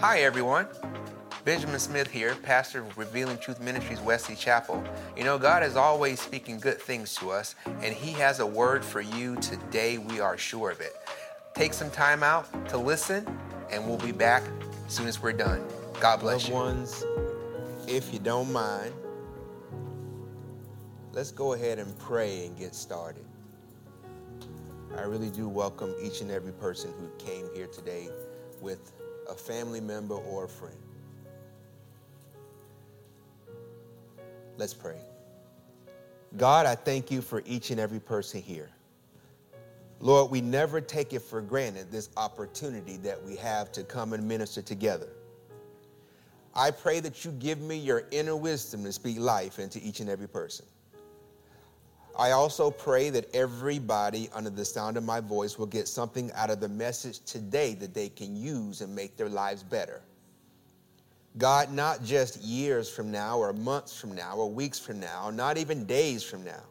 Hi, everyone. Benjamin Smith here, pastor of Revealing Truth Ministries, Wesley Chapel. You know, God is always speaking good things to us, and He has a word for you today. We are sure of it. Take some time out to listen, and we'll be back as soon as we're done. God bless Loved you. ones, if you don't mind, let's go ahead and pray and get started. I really do welcome each and every person who came here today with a family member or a friend. Let's pray. God, I thank you for each and every person here. Lord, we never take it for granted this opportunity that we have to come and minister together. I pray that you give me your inner wisdom to speak life into each and every person. I also pray that everybody under the sound of my voice will get something out of the message today that they can use and make their lives better. God, not just years from now, or months from now, or weeks from now, not even days from now,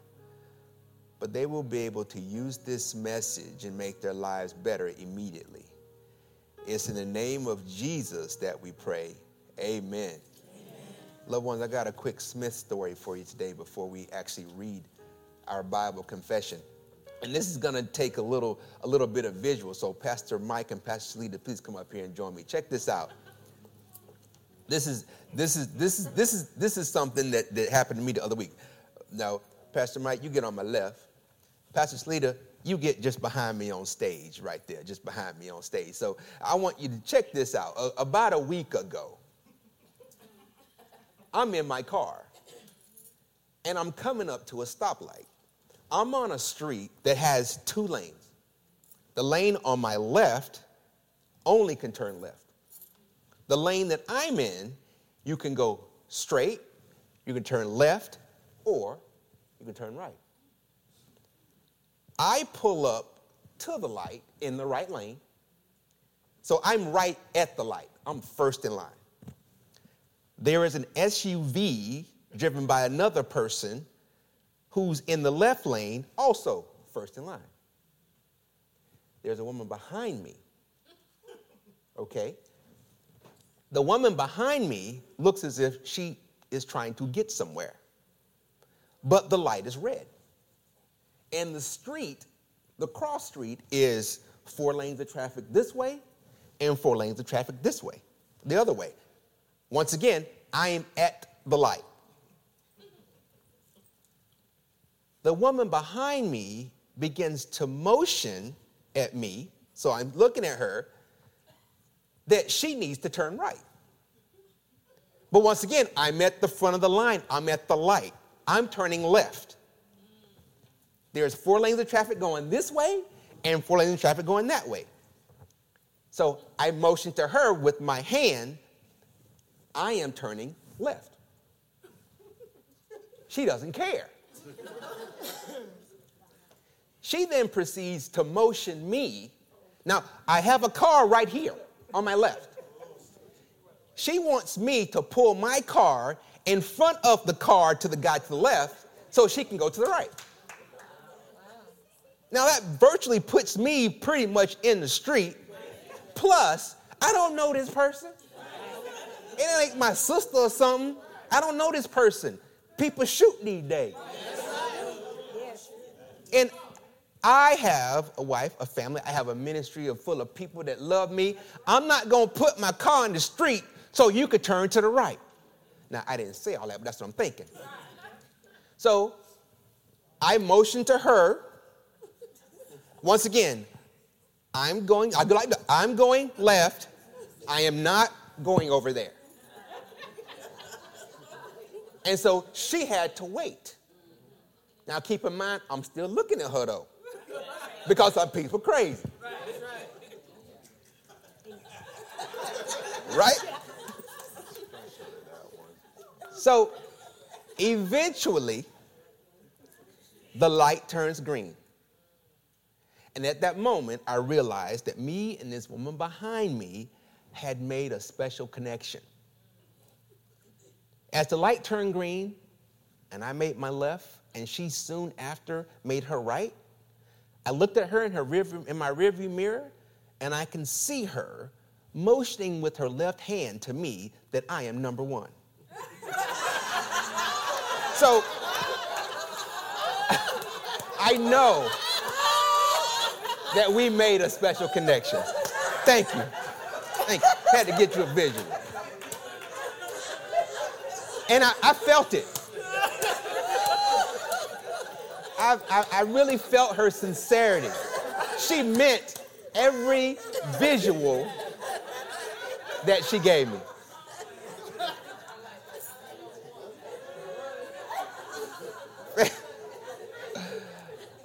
but they will be able to use this message and make their lives better immediately. It's in the name of Jesus that we pray. Amen. Amen. Loved ones, I got a quick Smith story for you today before we actually read our Bible confession. And this is going to take a little, a little bit of visual. So, Pastor Mike and Pastor Salida, please come up here and join me. Check this out. This is this is this is this is this is something that, that happened to me the other week. Now, Pastor Mike, you get on my left. Pastor Salida, you get just behind me on stage, right there, just behind me on stage. So I want you to check this out. About a week ago, I'm in my car and I'm coming up to a stoplight. I'm on a street that has two lanes. The lane on my left only can turn left. The lane that I'm in, you can go straight, you can turn left, or you can turn right. I pull up to the light in the right lane. So I'm right at the light. I'm first in line. There is an SUV driven by another person who's in the left lane, also first in line. There's a woman behind me. Okay? The woman behind me looks as if she is trying to get somewhere, but the light is red. And the street, the cross street, is four lanes of traffic this way and four lanes of traffic this way, the other way. Once again, I am at the light. The woman behind me begins to motion at me, so I'm looking at her, that she needs to turn right. But once again, I'm at the front of the line, I'm at the light, I'm turning left. There's four lanes of traffic going this way and four lanes of traffic going that way. So I motion to her with my hand, I am turning left. She doesn't care. She then proceeds to motion me. Now, I have a car right here on my left. She wants me to pull my car in front of the car to the guy to the left so she can go to the right. Now, that virtually puts me pretty much in the street. Plus, I don't know this person. It ain't my sister or something. I don't know this person. People shoot these days. And I have a wife, a family, I have a ministry full of people that love me. I'm not going to put my car in the street so you could turn to the right. Now, I didn't say all that, but that's what I'm thinking. So I motioned to her. Once again, I'm going, I go like. I'm going left. I am not going over there. And so she had to wait. Now keep in mind, I'm still looking at her though. Because some people crazy. Right? So eventually, the light turns green. And at that moment, I realized that me and this woman behind me had made a special connection. As the light turned green and I made my left, and she soon after made her right, I looked at her in, her rear, in my rearview mirror and I can see her motioning with her left hand to me that I am number one. so I know that we made a special connection. Thank you. Thank you. Had to get you a vision. And I, I felt it. I, I, I really felt her sincerity. She meant every visual that she gave me.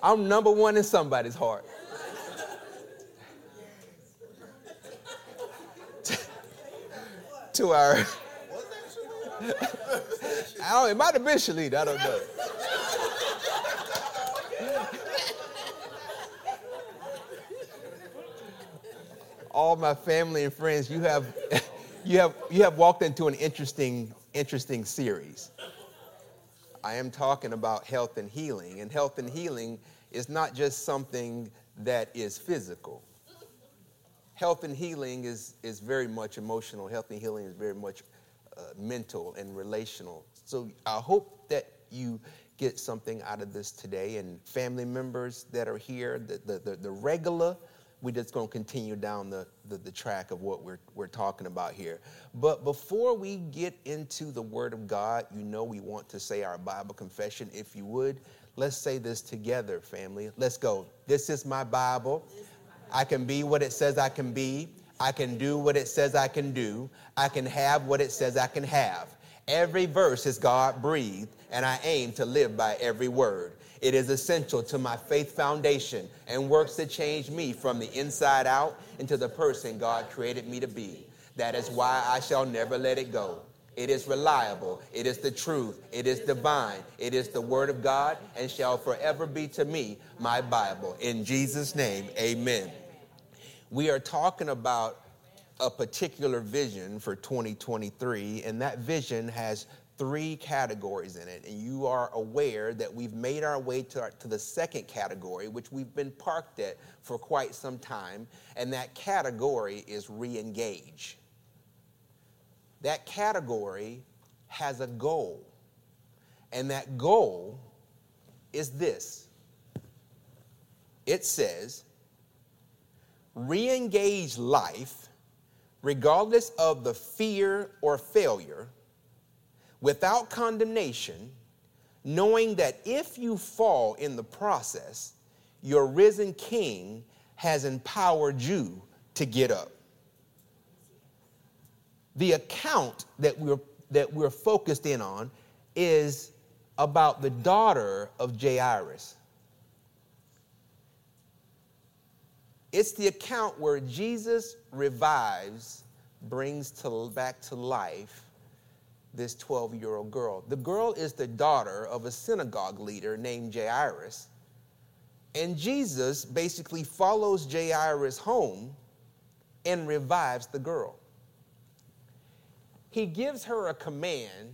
I'm number one in somebody's heart. to our. I don't, oh, it might have been Shalita, I don't know. All my family and friends, you have, you have, you have walked into an interesting, interesting series. I am talking about health and healing, and health and healing is not just something that is physical. Health and healing is, is very much emotional. Health and healing is very much uh, mental and relational. So I hope that you get something out of this today. And family members that are here, the, the, the, the regular, we're just going to continue down the, the, the, track of what we're, we're talking about here. But before we get into the Word of God, you know we want to say our Bible confession. If you would, let's say this together, family. Let's go. This is my Bible. I can be what it says I can be. I can do what it says I can do. I can have what it says I can have. Every verse is God breathed, and I aim to live by every word. It is essential to my faith foundation and works to change me from the inside out into the person God created me to be. That is why I shall never let it go. It is reliable. It is the truth. It is divine. It is the word of God and shall forever be to me my Bible. In Jesus' name, amen. We are talking about a particular vision for 2023, and that vision has three categories in it. And you are aware that we've made our way to, our, to the second category, which we've been parked at for quite some time, and that category is re engage. That category has a goal, and that goal is this it says, re engage life regardless of the fear or failure, without condemnation, knowing that if you fall in the process, your risen king has empowered you to get up. The account that we're, that we're focused in on is about the daughter of Jairus. It's the account where Jesus revives, brings to, back to life this 12 year old girl. The girl is the daughter of a synagogue leader named Jairus. And Jesus basically follows Jairus home and revives the girl. He gives her a command,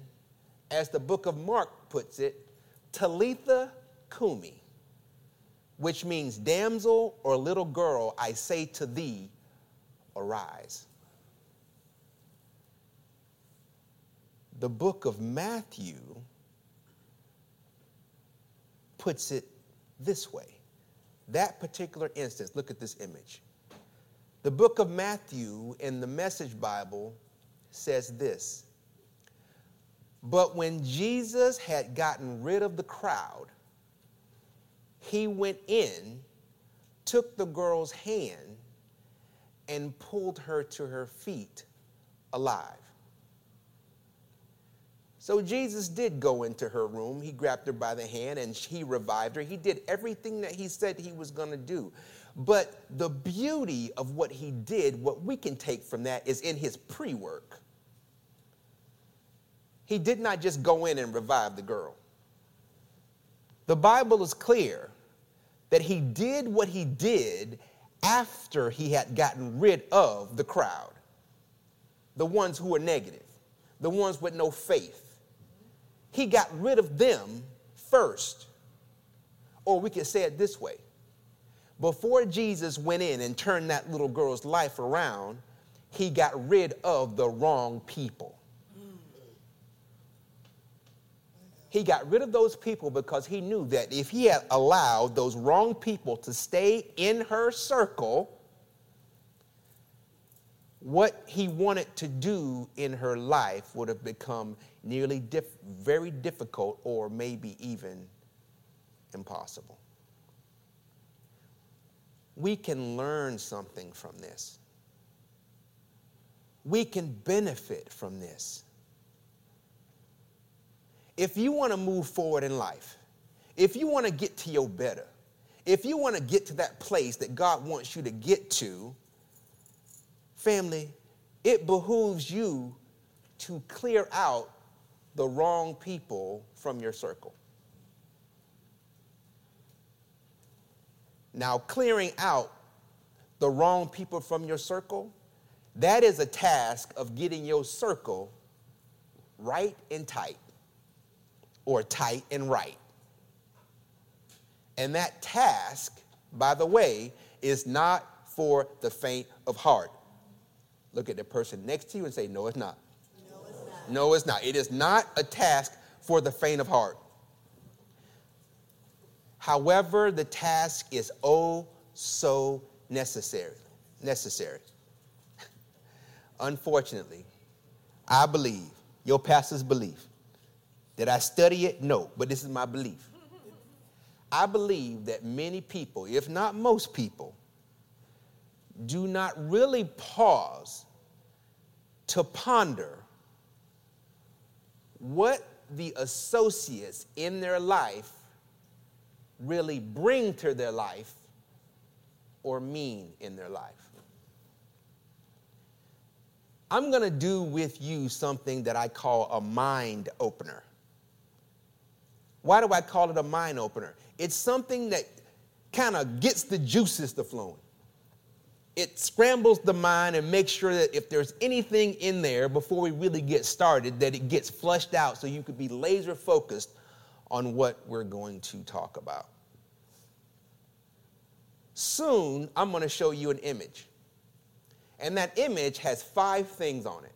as the book of Mark puts it, Talitha Cumi which means, damsel or little girl, I say to thee, arise. The book of Matthew puts it this way. That particular instance, look at this image. The book of Matthew in the Message Bible says this But when Jesus had gotten rid of the crowd, he went in, took the girl's hand, and pulled her to her feet alive. So Jesus did go into her room. He grabbed her by the hand and he revived her. He did everything that he said he was going to do. But the beauty of what he did, what we can take from that, is in his pre work. He did not just go in and revive the girl. The Bible is clear that he did what he did after he had gotten rid of the crowd, the ones who were negative, the ones with no faith. He got rid of them first. Or we could say it this way before Jesus went in and turned that little girl's life around, he got rid of the wrong people. He got rid of those people because he knew that if he had allowed those wrong people to stay in her circle, what he wanted to do in her life would have become nearly diff- very difficult or maybe even impossible. We can learn something from this. We can benefit from this. If you want to move forward in life, if you want to get to your better, if you want to get to that place that God wants you to get to, family, it behooves you to clear out the wrong people from your circle. Now, clearing out the wrong people from your circle, that is a task of getting your circle right and tight, or tight and right. And that task, by the way, is not for the faint of heart. Look at the person next to you and say, No, it's not. No, it's not. It is not a task for the faint of heart. However, the task is oh so necessary. Necessary. Unfortunately, I believe, your pastor's belief, did I study it? No, but this is my belief. I believe that many people, if not most people, do not really pause to ponder what the associates in their life really bring to their life or mean in their life. I'm going to do with you something that I call a mind opener. Why do I call it a mind opener? It's something that kind of gets the juices to flowing it scrambles the mind and makes sure that if there's anything in there before we really get started, that it gets flushed out so you could be laser focused on what we're going to talk about. Soon, I'm going to show you an image. And that image has five things on it.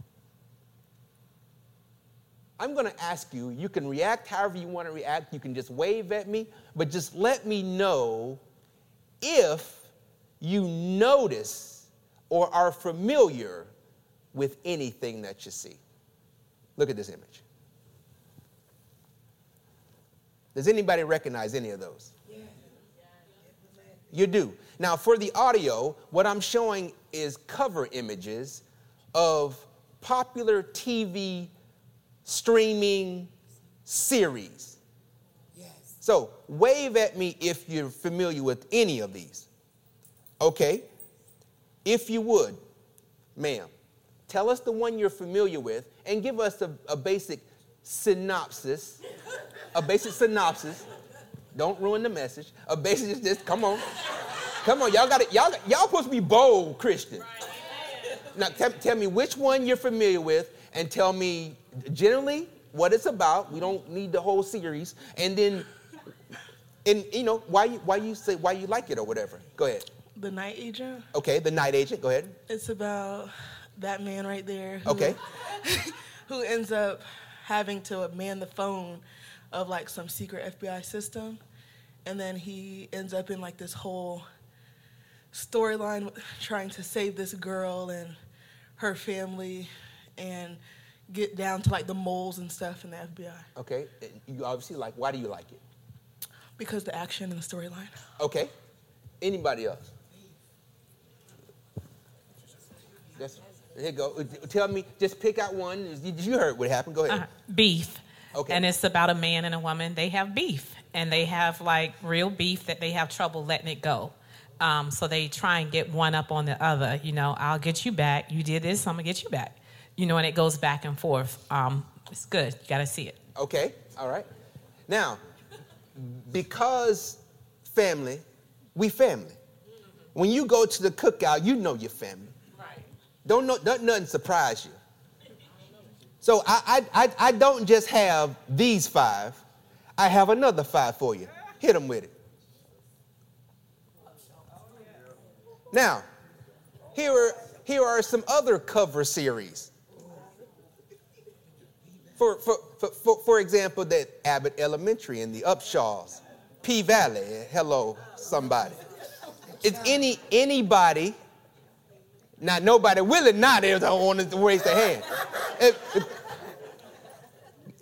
I'm going to ask you, you can react however you want to react. You can just wave at me, but just let me know if you notice or are familiar with anything that you see. Look at this image. Does anybody recognize any of those? You do. Now, for the audio, what I'm showing is cover images of popular TV streaming series. Yes. So, wave at me if you're familiar with any of these. Okay, if you would, ma'am, tell us the one you're familiar with and give us a, a basic synopsis. a basic synopsis. Don't ruin the message. A basic, just come on. Come on, y'all got it. Y'all, y'all supposed to be bold Christians. Now, tell, tell me which one you're familiar with and tell me generally what it's about. We don't need the whole series. And then, and you know, why you, why you say, why you like it or whatever. Go ahead. The Night Agent. Okay, The Night Agent. Go ahead. It's about that man right there. Who, okay. who ends up having to man the phone of like some secret FBI system, and then he ends up in like this whole storyline trying to save this girl and her family and get down to like the moles and stuff in the FBI. Okay, you obviously like. Why do you like it? Because the action and the storyline. Okay. Anybody else? That's, here you go. Tell me, just pick out one. You heard what happened. Go ahead. Uh, beef. Okay. And it's about a man and a woman. They have beef, and they have like real beef that they have trouble letting it go. Um, so they try and get one up on the other. You know, I'll get you back. You did this, I'm gonna get you back. You know, and it goes back and forth. Um, it's good. You got to see it. Okay. All right. Now, because family, we family. When you go to the cookout, you know your family. Don't, know, don't nothing surprise you. So I, I, I, I don't just have these five, I have another five for you. Hit them with it. Now, here are, here are some other cover series. For, for, for, for, example, that Abbott Elementary and the Upshaws, P Valley, hello, somebody. Is any anybody, not nobody willing, not there don't want to raise their hand.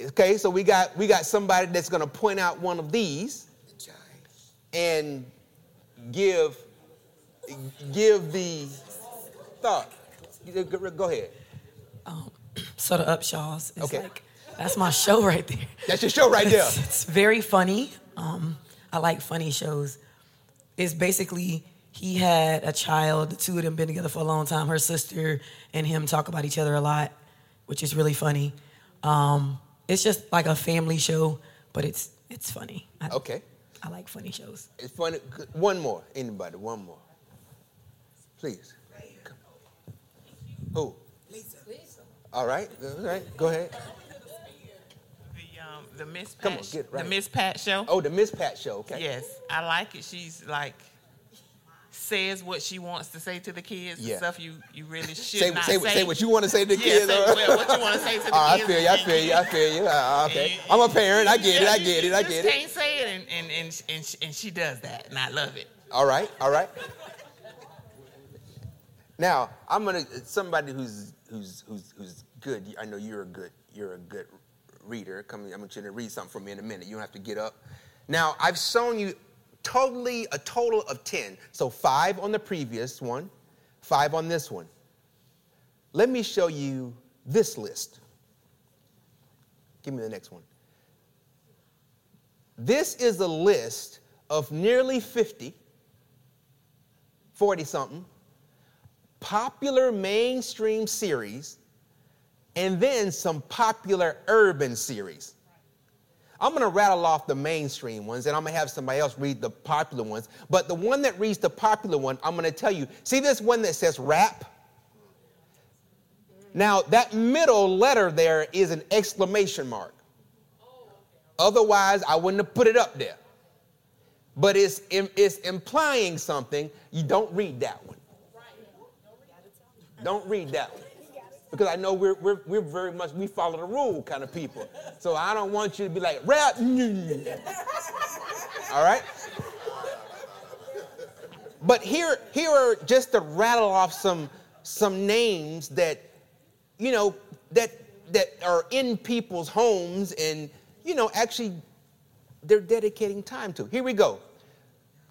Okay, so we got we got somebody that's gonna point out one of these and give give the thought. Go ahead. Um, so the Upshaws is Okay. like that's my show right there. That's your show right there. It's, it's very funny. Um, I like funny shows. It's basically he had a child. The two of them been together for a long time. Her sister and him talk about each other a lot, which is really funny. Um, it's just like a family show, but it's it's funny. I, Okay. I like funny shows. It's funny. One more. Anybody? One more. Please. Come. Who? Lisa. All right. All right. Go ahead. The, um, the Miss Pat, Come on, get right. the Miss Pat show. Oh, the Miss Pat show. Okay. Yes, I like it. She's like says what she wants to say to the kids Yeah. and stuff you you really should Say, not say, say. say what you want to say to the Yeah, kids. say, well, what you want to say to the All right, I feel you. I feel you. I feel you. Ah, okay. and- I'm a parent. I get it. I get you it. I get it. Can't say it, and and and and, she, and she does that, and I love it. All right, all right. Now I'm gonna somebody who's who's who's who's good. I know you're a good you're a good reader. Come, I'm going to read something from me in a minute. You don't have to get up. Now I've shown you totally a total of ten. So five on the previous one, five on this one. Let me show you this list. Give me the next one. This is a list of nearly 50, 40 something, popular mainstream series, and then some popular urban series. I'm gonna rattle off the mainstream ones and I'm gonna have somebody else read the popular ones. But the one that reads the popular one, I'm gonna tell you see this one that says rap? Now, that middle letter there is an exclamation mark. Otherwise, I wouldn't have put it up there. But it's, it's implying something. You don't read that one. Don't read that one. Because I know we're, we're, we're very much, we follow the rule kind of people. So I don't want you to be like, rap. Mm, mm, mm. All right? But here, here are just to rattle off some, some names that, you know, that, that are in people's homes and, you know, actually they're dedicating time to. Here we go.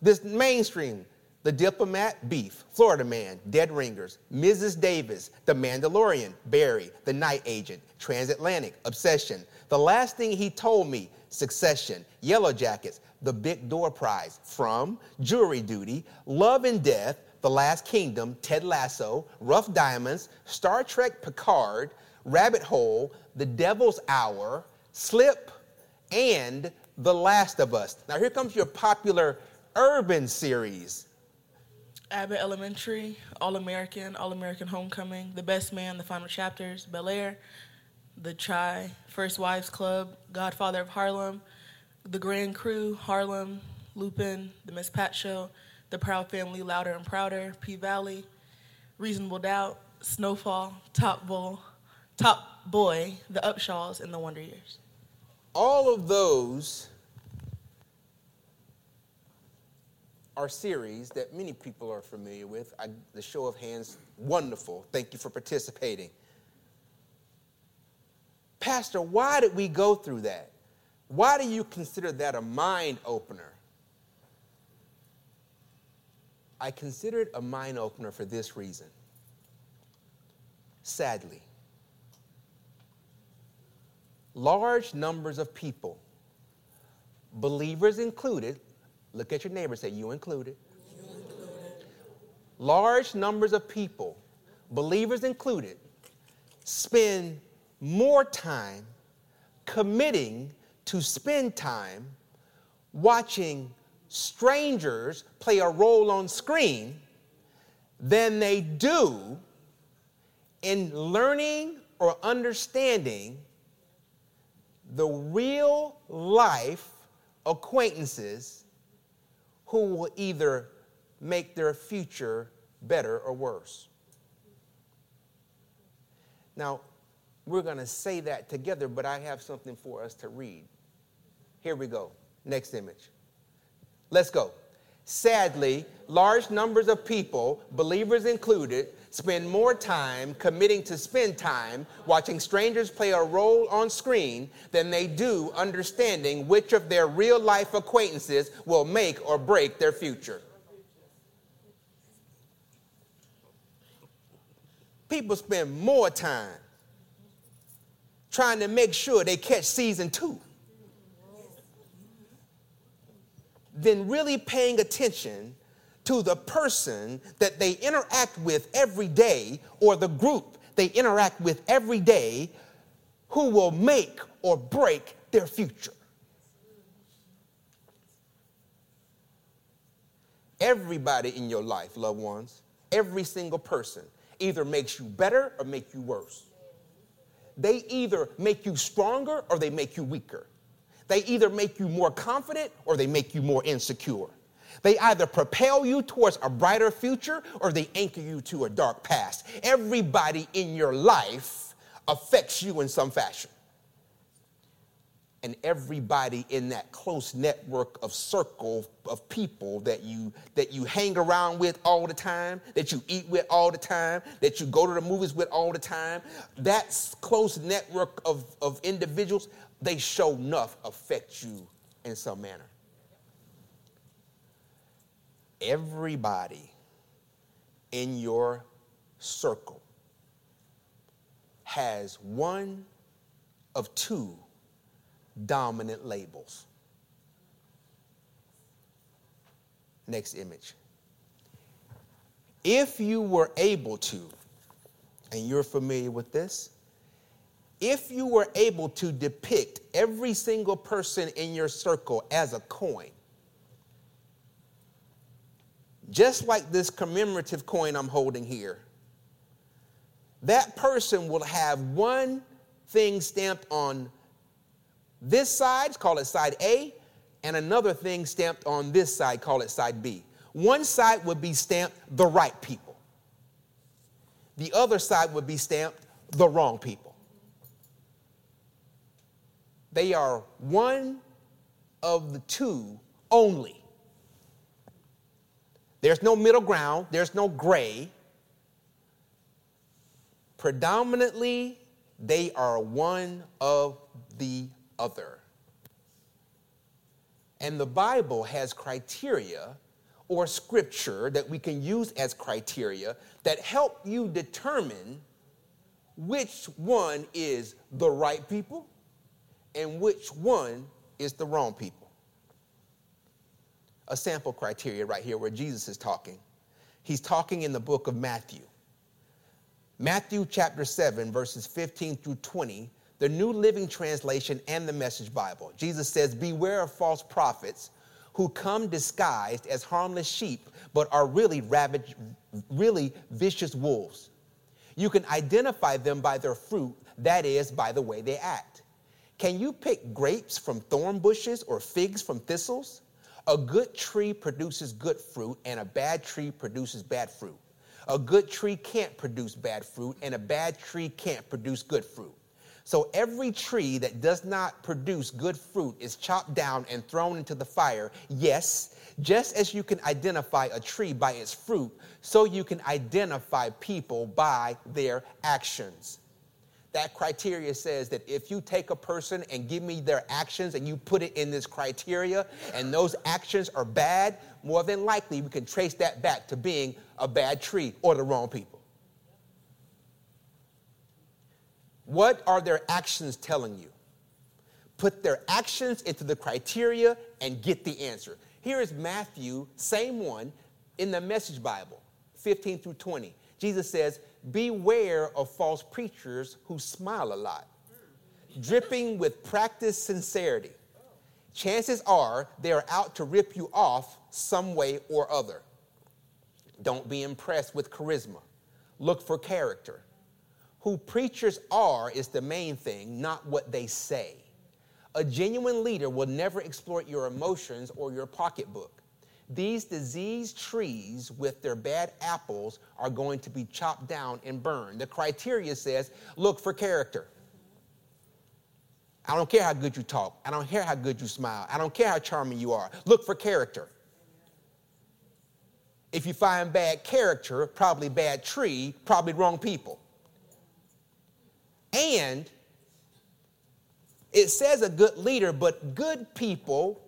This mainstream, The Diplomat, Beef, Florida Man, Dead Ringers, Mrs. Davis, The Mandalorian, Barry, The Night Agent, Transatlantic, Obsession, The Last Thing He Told Me, Succession, Yellow Jackets, The Big Door Prize, From, Jury Duty, Love and Death, The Last Kingdom, Ted Lasso, Rough Diamonds, Star Trek Picard, Rabbit Hole, The Devil's Hour, Slip, and The Last of Us. Now, here comes your popular urban series. Abbott Elementary, All American, All American Homecoming, The Best Man, The Final Chapters, Bel Air, The Chi, First Wives Club, Godfather of Harlem, The Grand Crew, Harlem, Lupin, The Miss Pat Show, The Proud Family, Louder and Prouder, P Valley, Reasonable Doubt, Snowfall, Top Bull, Top Boy, The Upshaws, and The Wonder Years. All of those are series that many people are familiar with. I, the show of hands, wonderful. Thank you for participating. Pastor, why did we go through that? Why do you consider that a mind opener? I consider it a mind opener for this reason. Sadly, large numbers of people, believers included, look at your neighbor, say, You included. Large numbers of people, believers included, spend more time committing to spend time watching strangers play a role on screen than they do in learning or understanding the real life acquaintances who will either make their future better or worse. Now, we're going to say that together, but I have something for us to read. Here we go. Next image. Let's go. Sadly, large numbers of people, believers included, spend more time committing to spend time watching strangers play a role on screen than they do understanding which of their real life acquaintances will make or break their future. People spend more time trying to make sure they catch season two than really paying attention to the person that they interact with every day or the group they interact with every day who will make or break their future. Everybody in your life, loved ones, every single person either makes you better or make you worse. They either make you stronger or they make you weaker. They either make you more confident or they make you more insecure. They either propel you towards a brighter future or they anchor you to a dark past. Everybody in your life affects you in some fashion and everybody in that close network of circle of people that you that you hang around with all the time that you eat with all the time that you go to the movies with all the time that close network of, of individuals they show enough affect you in some manner everybody in your circle has one of two dominant labels. Next image. If you were able to, and you're familiar with this, if you were able to depict every single person in your circle as a coin, just like this commemorative coin I'm holding here, that person will have one thing stamped on this side, call it side A, and another thing stamped on this side, call it side B. One side would be stamped the right people. The other side would be stamped the wrong people. They are one of the two only. There's no middle ground, there's no gray. Predominantly, they are one of the other. And the Bible has criteria or scripture that we can use as criteria that help you determine which one is the right people and which one is the wrong people. A sample criteria right here where Jesus is talking. He's talking in the book of Matthew. Matthew chapter 7, verses 15 through 20 the New Living Translation, and the Message Bible. Jesus says, Beware of false prophets who come disguised as harmless sheep, but are really ravaged, really vicious wolves. You can identify them by their fruit, that is, by the way they act. Can you pick grapes from thorn bushes or figs from thistles? A good tree produces good fruit, and a bad tree produces bad fruit. A good tree can't produce bad fruit, and a bad tree can't produce good fruit. So every tree that does not produce good fruit is chopped down and thrown into the fire. Yes, just as you can identify a tree by its fruit, so you can identify people by their actions. That criteria says that if you take a person and give me their actions and you put it in this criteria and those actions are bad, more than likely we can trace that back to being a bad tree or the wrong people. What are their actions telling you? Put their actions into the criteria and get the answer. Here is Matthew, same one, in the Message Bible, 15 through 20. Jesus says, Beware of false preachers who smile a lot, dripping with practiced sincerity. Chances are they're out to rip you off some way or other. Don't be impressed with charisma. Look for character. Who preachers are is the main thing, not what they say. A genuine leader will never exploit your emotions or your pocketbook. These diseased trees with their bad apples are going to be chopped down and burned. The criteria says look for character. I don't care how good you talk. I don't care how good you smile. I don't care how charming you are. Look for character. If you find bad character, probably bad tree, probably wrong people. And it says a good leader, but good people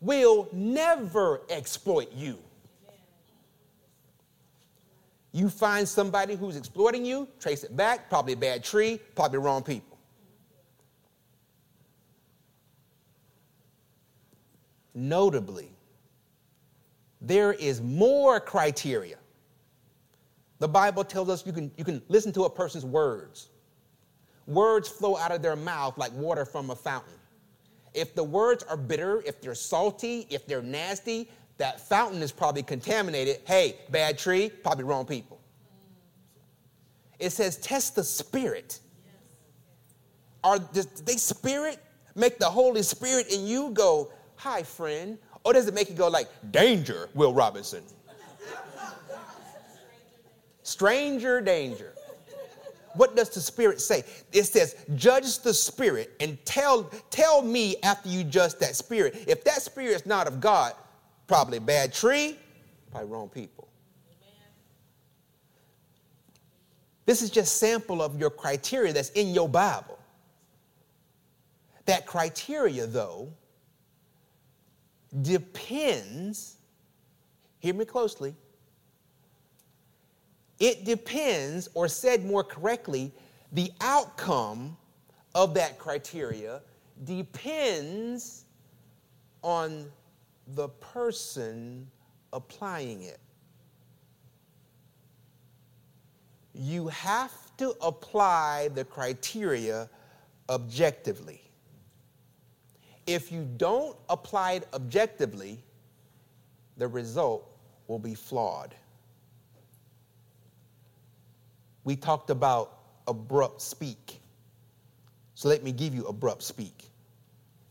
will never exploit you. You find somebody who's exploiting you, trace it back, probably a bad tree, probably wrong people. Notably, there is more criteria. The Bible tells us you can, you can listen to a person's words. Words flow out of their mouth like water from a fountain. If the words are bitter, if they're salty, if they're nasty, that fountain is probably contaminated. Hey, bad tree, probably wrong people. It says, test the spirit. Are does they spirit make the Holy Spirit in you go, hi, friend? Or does it make you go like, danger, Will Robinson? Stranger danger. What does the Spirit say? It says, judge the Spirit and tell, tell me after you judge that Spirit. If that Spirit is not of God, probably bad tree, probably wrong people. This is just sample of your criteria that's in your Bible. That criteria, though, depends, hear me closely, it depends, or said more correctly, the outcome of that criteria depends on the person applying it. You have to apply the criteria objectively. If you don't apply it objectively, the result will be flawed. We talked about abrupt speak. So let me give you abrupt speak.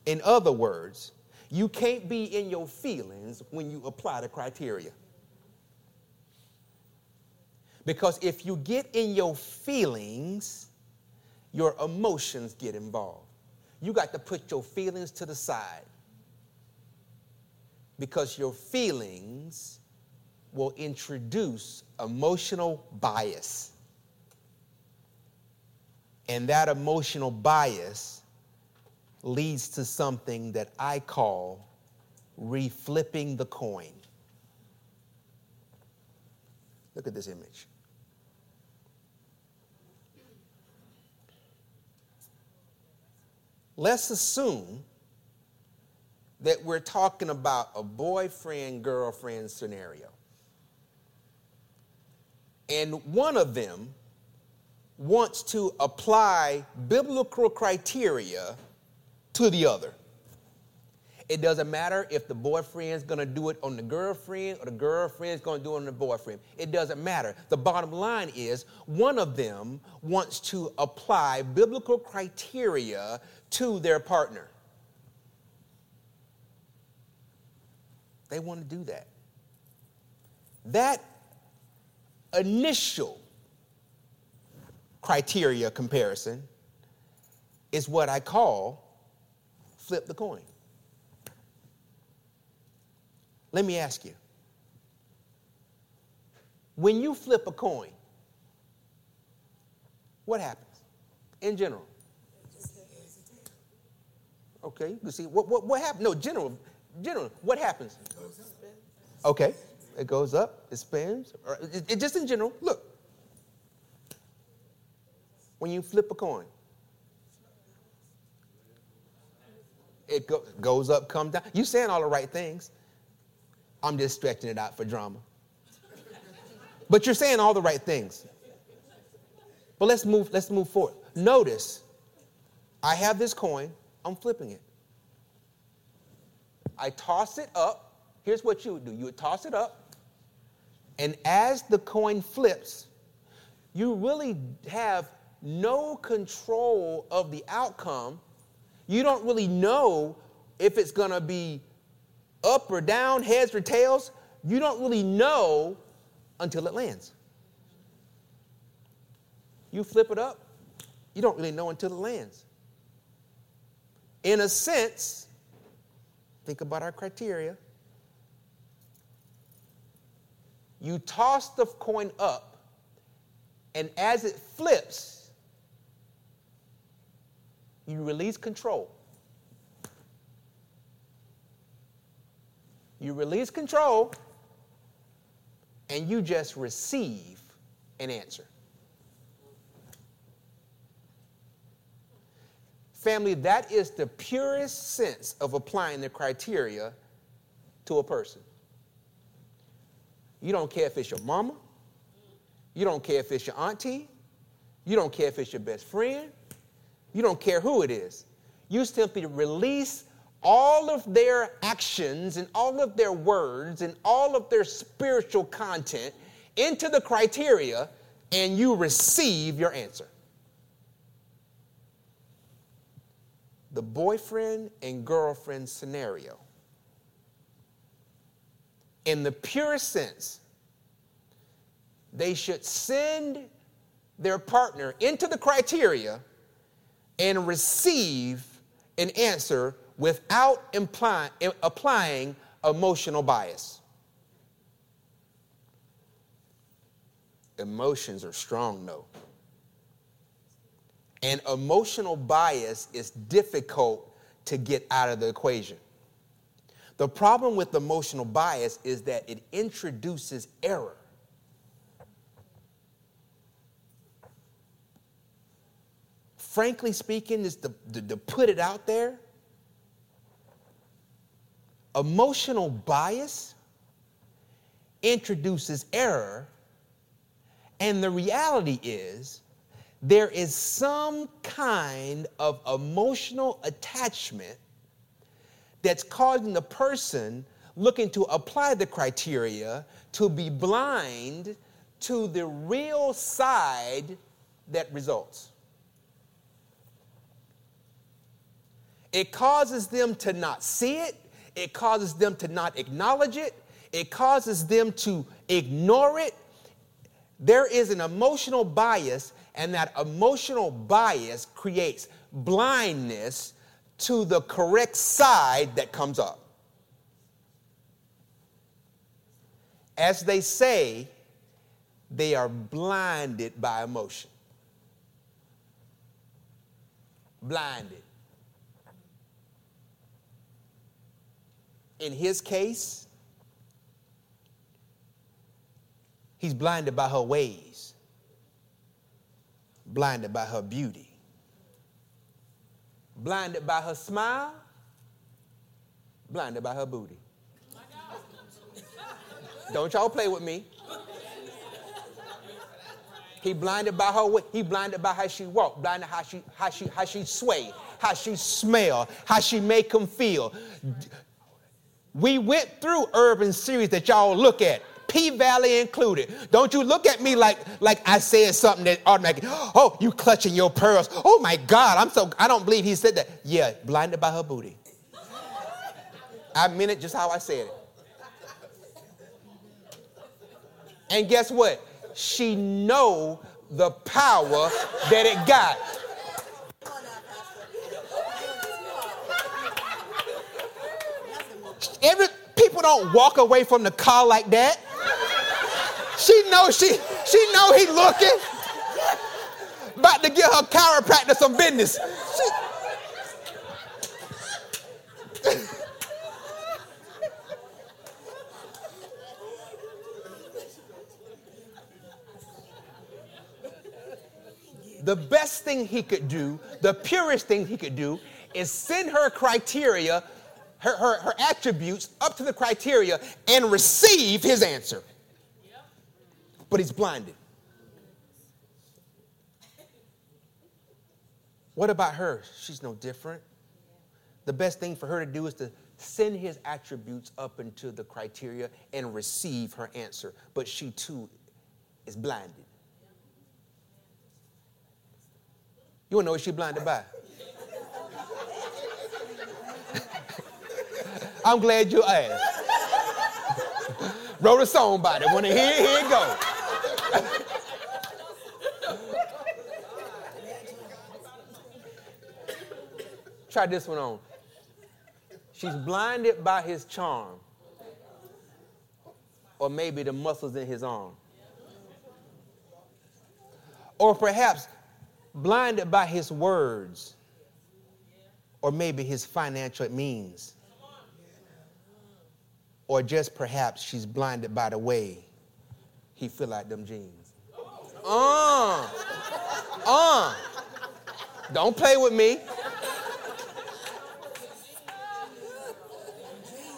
In other words, you can't be in your feelings when you apply the criteria. Because if you get in your feelings, your emotions get involved you got to put your feelings to the side because your feelings will introduce emotional bias. And that emotional bias leads to something that I call reflipping the coin. Look at this image. Let's assume that we're talking about a boyfriend girlfriend scenario. And one of them wants to apply biblical criteria to the other. It doesn't matter if the boyfriend's gonna do it on the girlfriend or the girlfriend's gonna do it on the boyfriend. It doesn't matter. The bottom line is one of them wants to apply biblical criteria to their partner. They want to do that. That initial criteria comparison is what I call flip the coin. Let me ask you when you flip a coin, what happens in general? Okay, you can see what, what, what happened. No, general, general, what happens? Okay, it goes up, it spins. Or it, it, just in general, look. When you flip a coin, it go, goes up, comes down. You saying all the right things. I'm just stretching it out for drama. But you're saying all the right things. But let's move, let's move forward. Notice, I have this coin. I'm flipping it. I toss it up. Here's what you would do you would toss it up, and as the coin flips, you really have no control of the outcome. You don't really know if it's going to be up or down, heads or tails, you don't really know until it lands. You flip it up, you don't really know until it lands. In a sense, think about our criteria. You toss the coin up, and as it flips, you release control. You release control, and you just receive an answer. Family, that is the purest sense of applying the criteria to a person. You don't care if it's your mama, you don't care if it's your auntie, you don't care if it's your best friend, you don't care who it is. You simply release all of their actions and all of their words and all of their spiritual content into the criteria, and you receive your answer. The boyfriend and girlfriend scenario. In the purest sense, they should send their partner into the criteria and receive an answer without imply, applying emotional bias. Emotions are strong, though. And emotional bias is difficult to get out of the equation. The problem with emotional bias is that it introduces error. Frankly speaking, is to, to, to put it out there, Emotional bias introduces error, and the reality is there is some kind of emotional attachment that's causing the person looking to apply the criteria to be blind to the real side that results. It causes them to not see it it causes them to not acknowledge it, it causes them to ignore it. There is an emotional bias, and that emotional bias creates blindness to the correct side that comes up. As they say, they are blinded by emotion. Blinded. In his case, he's blinded by her ways, blinded by her beauty, blinded by her smile, blinded by her booty. Don't y'all play with me. He blinded by her way. He blinded by how she walked, blinded by how she how she how she swayed, how she smelled, how she make him feel. We went through urban series that y'all look at. P Valley included. Don't you look at me like like I said something that automatic. Oh, you clutching your pearls. Oh my God, I'm so I don't believe he said that. Yeah, blinded by her booty. I meant it just how I said it. And guess what? She know the power that it got. Every people don't walk away from the car like that. She knows she she know he looking. About to get her chiropractor some business. She, the best thing he could do, the purest thing he could do, is send her criteria her, her, her attributes up to the criteria and receive his answer. But he's blinded. What about her? She's no different. The best thing for her to do is to send his attributes up into the criteria and receive her answer. But she too is blinded. You wanna know what she's blinded by? I'm glad you asked. Wrote a song about it. Hear it? Here it go. Try this one on. She's blinded by his charm, or maybe the muscles in his arm. Or perhaps blinded by his words, or maybe his financial means. Or just perhaps she's blinded by the way he fill out them jeans. Uh, uh, don't play with me.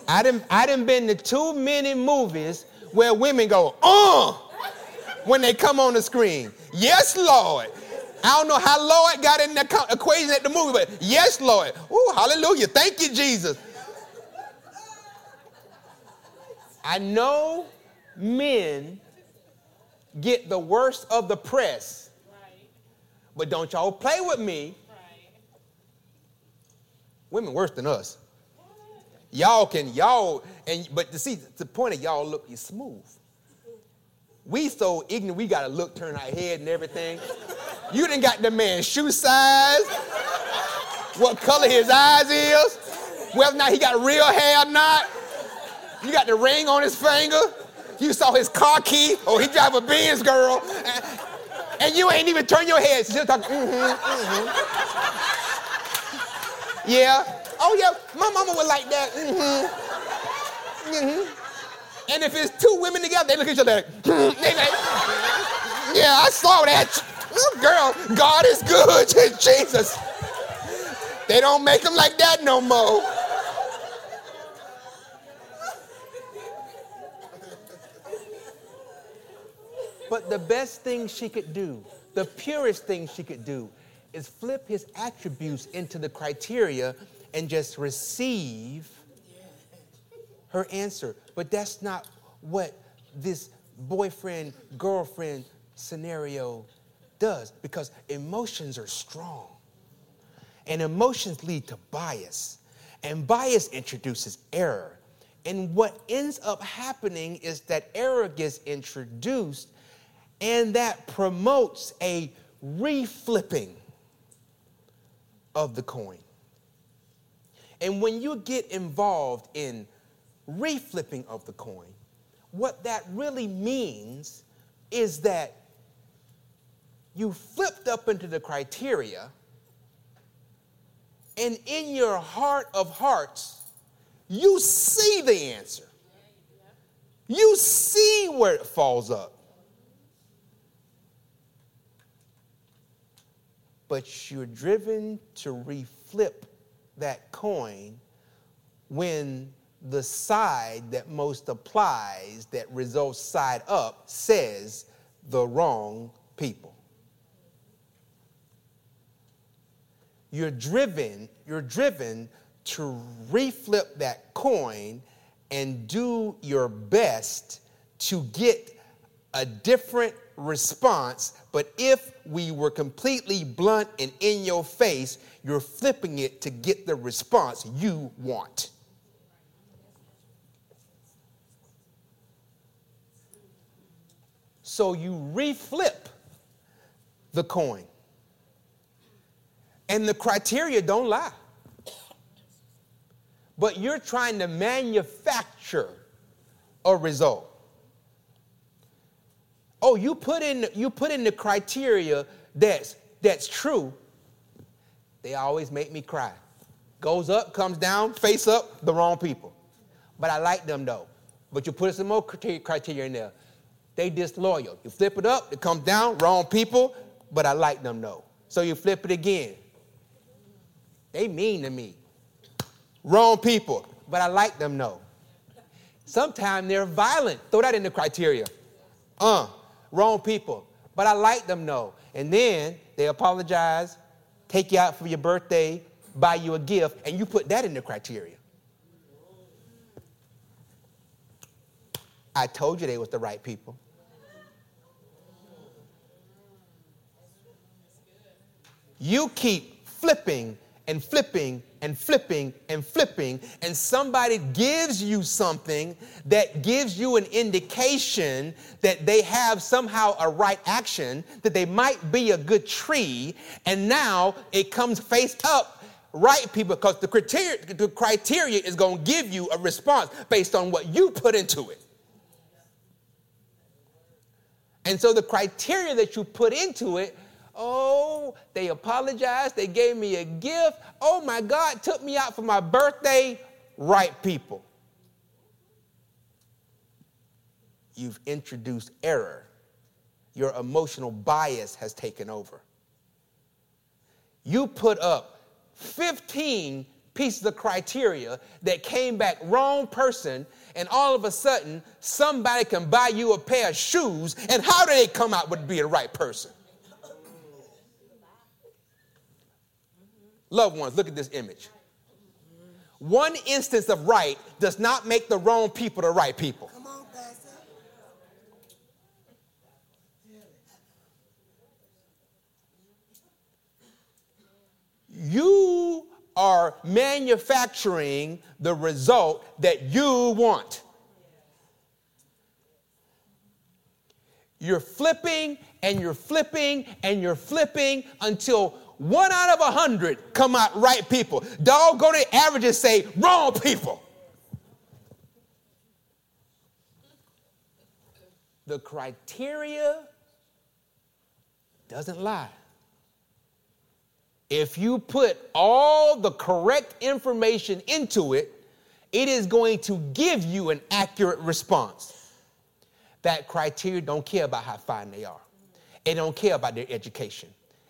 I didn't, I didn't been to too many movies where women go, uh, when they come on the screen. Yes, Lord. I don't know how Lord got in the equation at the movie, but yes, Lord. Ooh, hallelujah. Thank you, Jesus. I know men get the worst of the press, but don't y'all play with me. Women worse than us. Y'all can, y'all, and but to see the point of y'all look is smooth. We so ignorant, we gotta look, turn our head and everything. You didn't got the man's shoe size, what color his eyes is, whether or not he got real hair or not. You got the ring on his finger. You saw his car key. Oh, he drive a Benz, girl. And, and you ain't even turn your head. Still talking. Mm-hmm, mm-hmm. Yeah. Oh yeah, my mama was like that. Mm-hmm. Mm-hmm. And if it's two women together, they look at each other like, mm-hmm. they like, yeah, I saw that. Oh, girl, God is good, Jesus. They don't make them like that no more. But the best thing she could do, the purest thing she could do, is flip his attributes into the criteria and just receive her answer. But that's not what this boyfriend girlfriend scenario does because emotions are strong. And emotions lead to bias. And bias introduces error. And what ends up happening is that error gets introduced and that promotes a reflipping of the coin. And when you get involved in reflipping of the coin, what that really means is that you flipped up into the criteria, and in your heart of hearts, you see the answer. You see where it falls up. But you're driven to reflip that coin when the side that most applies, that results side up, says the wrong people. You're driven, you're driven to reflip that coin and do your best to get a different response, but if we were completely blunt and in your face, you're flipping it to get the response you want. So you reflip the coin. And the criteria don't lie. But you're trying to manufacture a result. Oh, you put in you put in the criteria that's that's true. They always make me cry. Goes up, comes down, face up, the wrong people. But I like them though. But you put some more criteria in there. They disloyal. You flip it up, it comes down, wrong people, but I like them though. So you flip it again. They mean to me. Wrong people, but I like them though. Sometimes they're violent. Throw that in the criteria. Uh, wrong people. But I like them, no. And then they apologize, take you out for your birthday, buy you a gift, and you put that in the criteria. I told you they was the right people. You keep flipping and flipping and flipping and flipping, and somebody gives you something that gives you an indication that they have somehow a right action, that they might be a good tree, and now it comes face up right people because the criteria, the criteria is going to give you a response based on what you put into it. And so the criteria that you put into it Oh, they apologized. They gave me a gift. Oh my God, took me out for my birthday. Right people. You've introduced error. Your emotional bias has taken over. You put up 15 pieces of criteria that came back wrong person, and all of a sudden, somebody can buy you a pair of shoes, and how do they come out with being the right person? Loved ones, look at this image. One instance of right does not make the wrong people the right people. Come on, Pastor. You are manufacturing the result that you want. You're flipping and you're flipping and you're flipping until one out of a hundred come out right people. Dog go to averages say wrong people. The criteria doesn't lie. If you put all the correct information into it, it is going to give you an accurate response. That criteria don't care about how fine they are. It don't care about their education.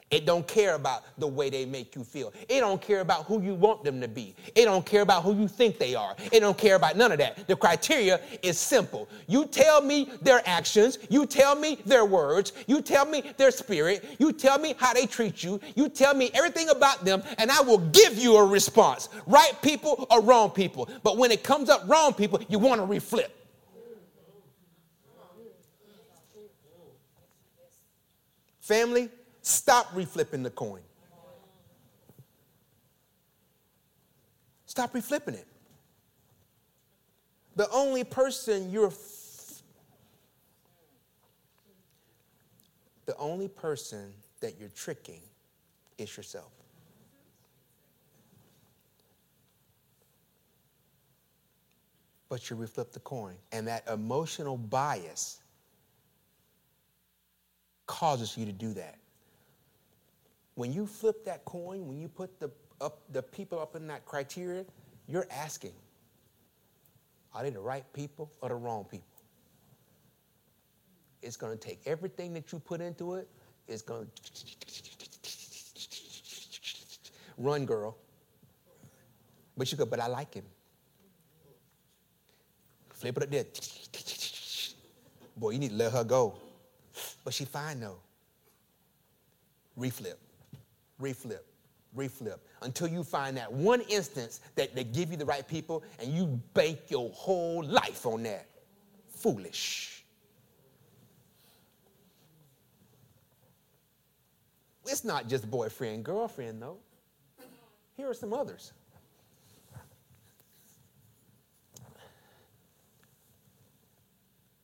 It don't care about the way they make you feel. It don't care about who you want them to be. It don't care about who you think they are. It don't care about none of that. The criteria is simple. You tell me their actions, you tell me their words, you tell me their spirit, you tell me how they treat you, you tell me everything about them, and I will give you a response. Right people or wrong people. But when it comes up wrong people, you want to reflip. Family, Stop reflipping the coin. Stop reflipping it. The only person you're f- the only person that you're tricking is yourself. But you reflip the coin, and that emotional bias causes you to do that when you flip that coin, when you put the, up, the people up in that criteria, you're asking, are they the right people or the wrong people? It's going to take everything that you put into it. It's going to run, girl. But you go, but I like him. Flip it up there. Boy, you need to let her go. But she fine though. Reflip reflip, reflip, until you find that one instance that they give you the right people and you bank your whole life on that. Foolish. It's not just boyfriend, girlfriend, though. Here are some others.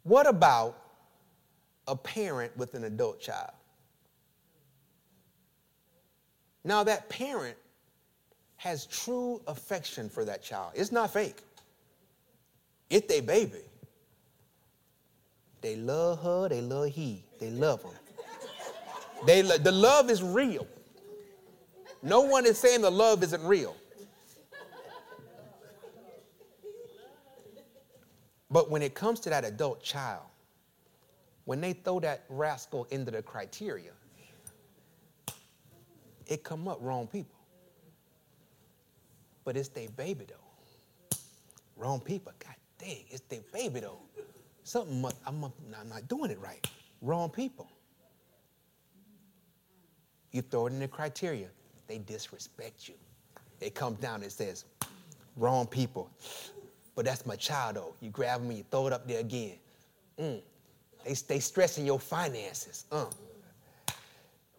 What about a parent with an adult child? Now, that parent has true affection for that child. It's not fake. It's their baby. They love her, they love he, they love him. They lo- the love is real. No one is saying the love isn't real. But when it comes to that adult child, when they throw that rascal into the criteria, it come up wrong people. But it's their baby though. Wrong people. God dang, it's their baby though. Something must, I'm, I'm not doing it right. Wrong people. You throw it in the criteria. They disrespect you. It comes down and says, wrong people. But that's my child though. You grab them and you throw it up there again. Mm. They, stay stressing your finances. Uh.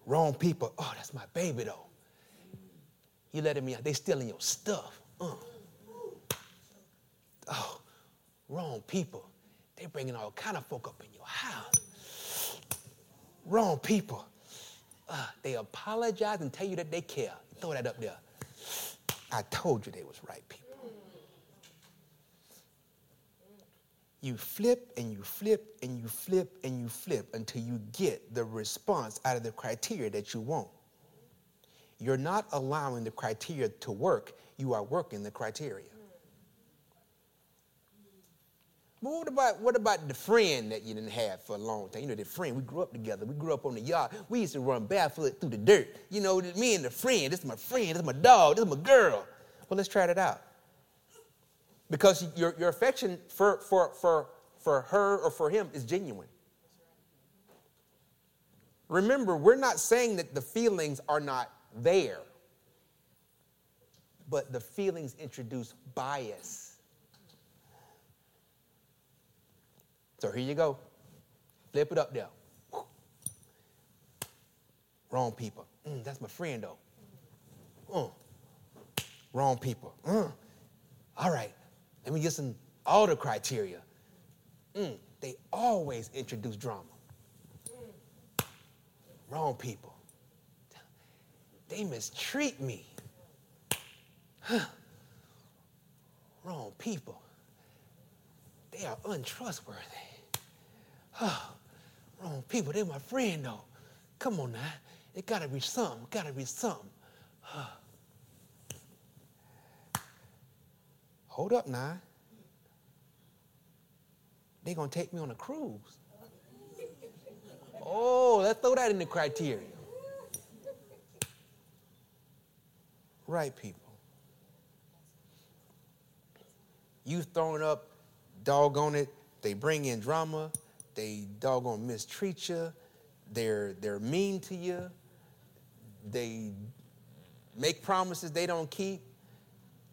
Wrong people. Oh, that's my baby though. You letting me out. They stealing your stuff. Uh. Oh, wrong people. They bringing all kind of folk up in your house. Wrong people. Uh, they apologize and tell you that they care. Throw that up there. I told you they was right people. You flip and you flip and you flip and you flip until you get the response out of the criteria that you want. You're not allowing the criteria to work, you are working the criteria. But what about what about the friend that you didn't have for a long time? You know, the friend, we grew up together. We grew up on the yard. We used to run barefoot through the dirt. You know, me and the friend, this is my friend, this is my dog, this is my girl. Well, let's try that out. Because your, your affection for, for, for, for her or for him is genuine. Remember, we're not saying that the feelings are not there, but the feelings introduce bias. So here you go. Flip it up there. Wrong people. Mm, that's my friend, though. Mm. Wrong people. Mm. All right. Let me get some all the criteria. Mm. They always introduce drama. Wrong people. They mistreat me. Huh. Wrong people. They are untrustworthy. Oh, wrong people. They're my friend, though. Come on now. It got to be something. Got to be something. Oh. Hold up now. They're going to take me on a cruise. Oh, let's throw that in the criteria. Right, people. You throwing up, doggone it, they bring in drama, they doggone mistreat you, they're, they're mean to you, they make promises they don't keep,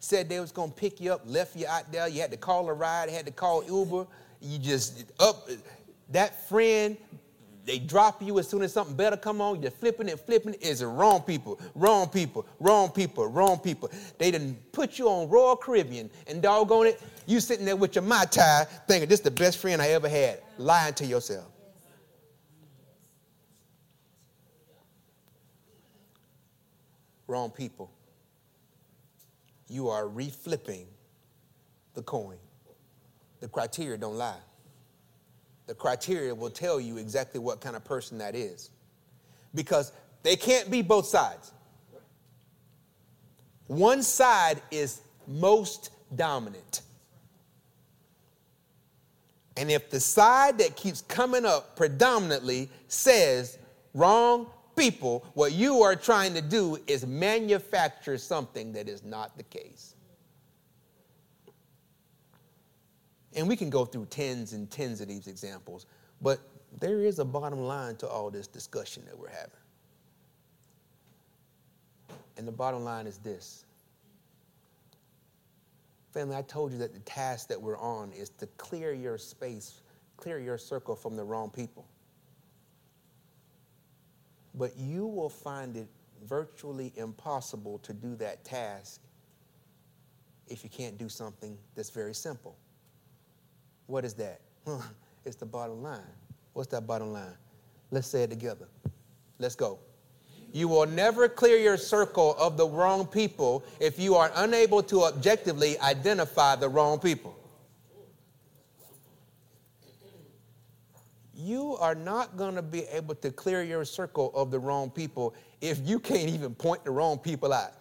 said they was gonna pick you up, left you out there, you had to call a ride, had to call Uber, you just up, that friend, they drop you as soon as something better come on, you're flipping and flipping, is wrong people, wrong people, wrong people, wrong people. They didn't put you on Royal Caribbean and doggone it, you sitting there with your Mai Tai thinking this is the best friend I ever had, lying to yourself. Wrong people. You are reflipping the coin. The criteria don't lie. The criteria will tell you exactly what kind of person that is. Because they can't be both sides. One side is most dominant. And if the side that keeps coming up predominantly says wrong people, what you are trying to do is manufacture something that is not the case. And we can go through tens and tens of these examples, but there is a bottom line to all this discussion that we're having. And the bottom line is this Family, I told you that the task that we're on is to clear your space, clear your circle from the wrong people. But you will find it virtually impossible to do that task if you can't do something that's very simple. What is that? it's the bottom line. What's that bottom line? Let's say it together. Let's go. You will never clear your circle of the wrong people if you are unable to objectively identify the wrong people. You are not going to be able to clear your circle of the wrong people if you can't even point the wrong people out.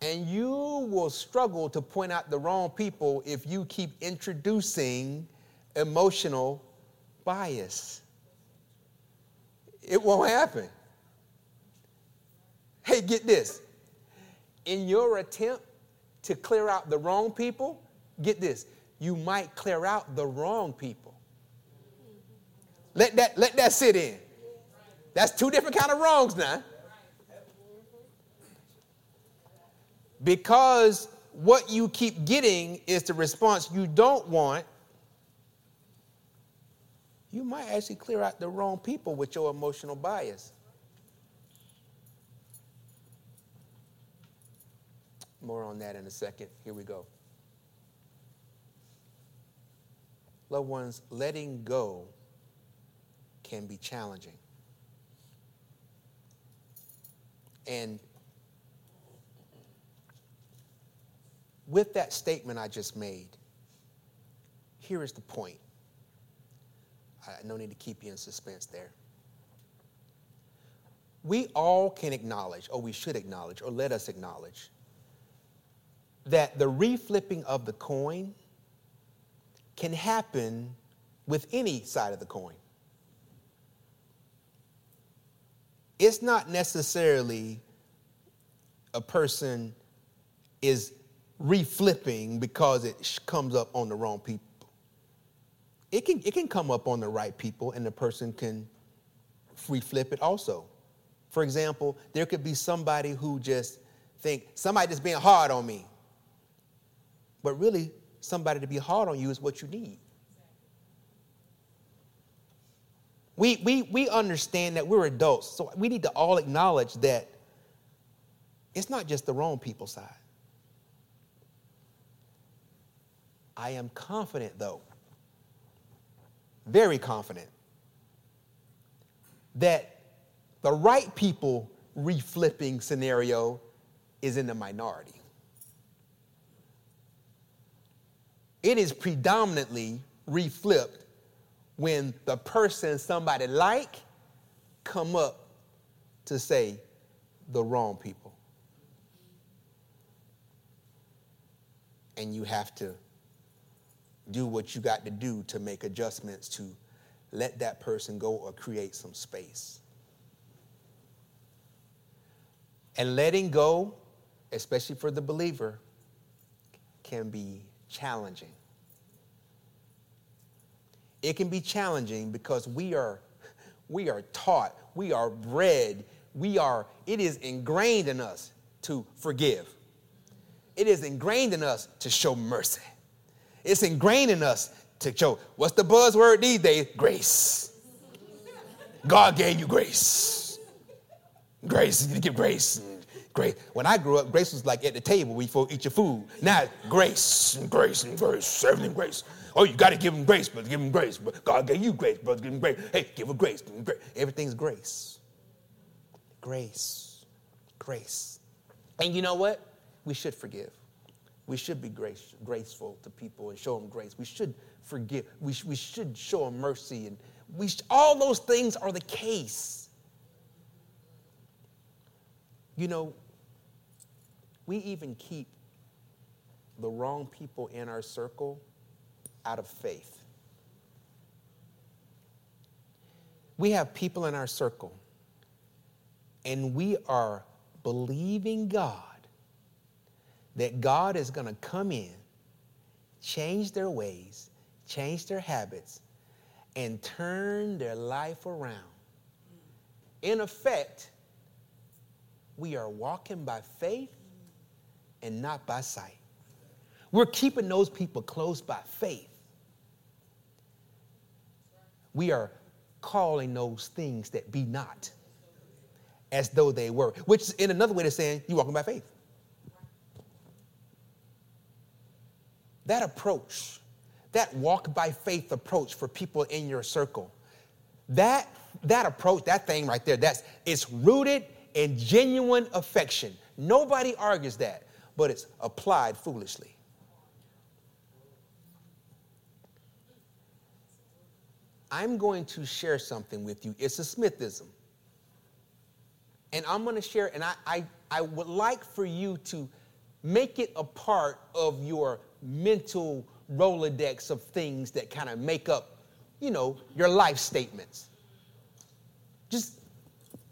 And you will struggle to point out the wrong people if you keep introducing emotional bias. It won't happen. Hey, get this. In your attempt to clear out the wrong people, get this, you might clear out the wrong people. Let that, let that sit in. That's two different kind of wrongs now. Because what you keep getting is the response you don't want, you might actually clear out the wrong people with your emotional bias. More on that in a second. Here we go. Loved ones, letting go can be challenging. And with that statement I just made, here is the point. I no need to keep you in suspense there. We all can acknowledge, or we should acknowledge, or let us acknowledge, that the reflipping of the coin can happen with any side of the coin. It's not necessarily a person is reflipping because it comes up on the wrong people. It can, it can come up on the right people and the person can reflip it also. For example, there could be somebody who just think somebody just being hard on me. But really, somebody to be hard on you is what you need. We, we, we understand that we're adults, so we need to all acknowledge that it's not just the wrong people's side. I am confident, though, very confident, that the right people reflipping scenario is in the minority. It is predominantly reflipped when the person somebody like come up to say the wrong people. And you have to do what you got to do to make adjustments to let that person go or create some space. And letting go, especially for the believer, can be challenging. It can be challenging because we are we are taught, we are bred, we are it is ingrained in us to forgive. It is ingrained in us to show mercy. It's ingrained in us to show what's the buzzword these days? Grace. God gave you grace. Grace, you give grace. Grace. When I grew up, grace was like at the table before you eat your food. Now, grace and grace and grace, everything grace. Oh, you got to give him grace, brother. Give him grace. God gave you grace, brother. Give him grace. Hey, give him grace. Give grace. Everything's grace. Grace. Grace. And you know what? We should forgive. We should be grace, graceful to people and show them grace. We should forgive. We, sh- we should show them mercy. And we sh- all those things are the case. You know, we even keep the wrong people in our circle out of faith. We have people in our circle, and we are believing God that God is going to come in, change their ways, change their habits, and turn their life around. In effect, we are walking by faith and not by sight. We're keeping those people close by faith. We are calling those things that be not as though they were, which is in another way of saying you're walking by faith. That approach, that walk by faith approach for people in your circle, that, that approach, that thing right there, that's it's rooted in genuine affection. Nobody argues that, but it's applied foolishly. I'm going to share something with you. It's a Smithism. And I'm going to share, and I, I, I would like for you to make it a part of your mental Rolodex of things that kind of make up, you know, your life statements. Just,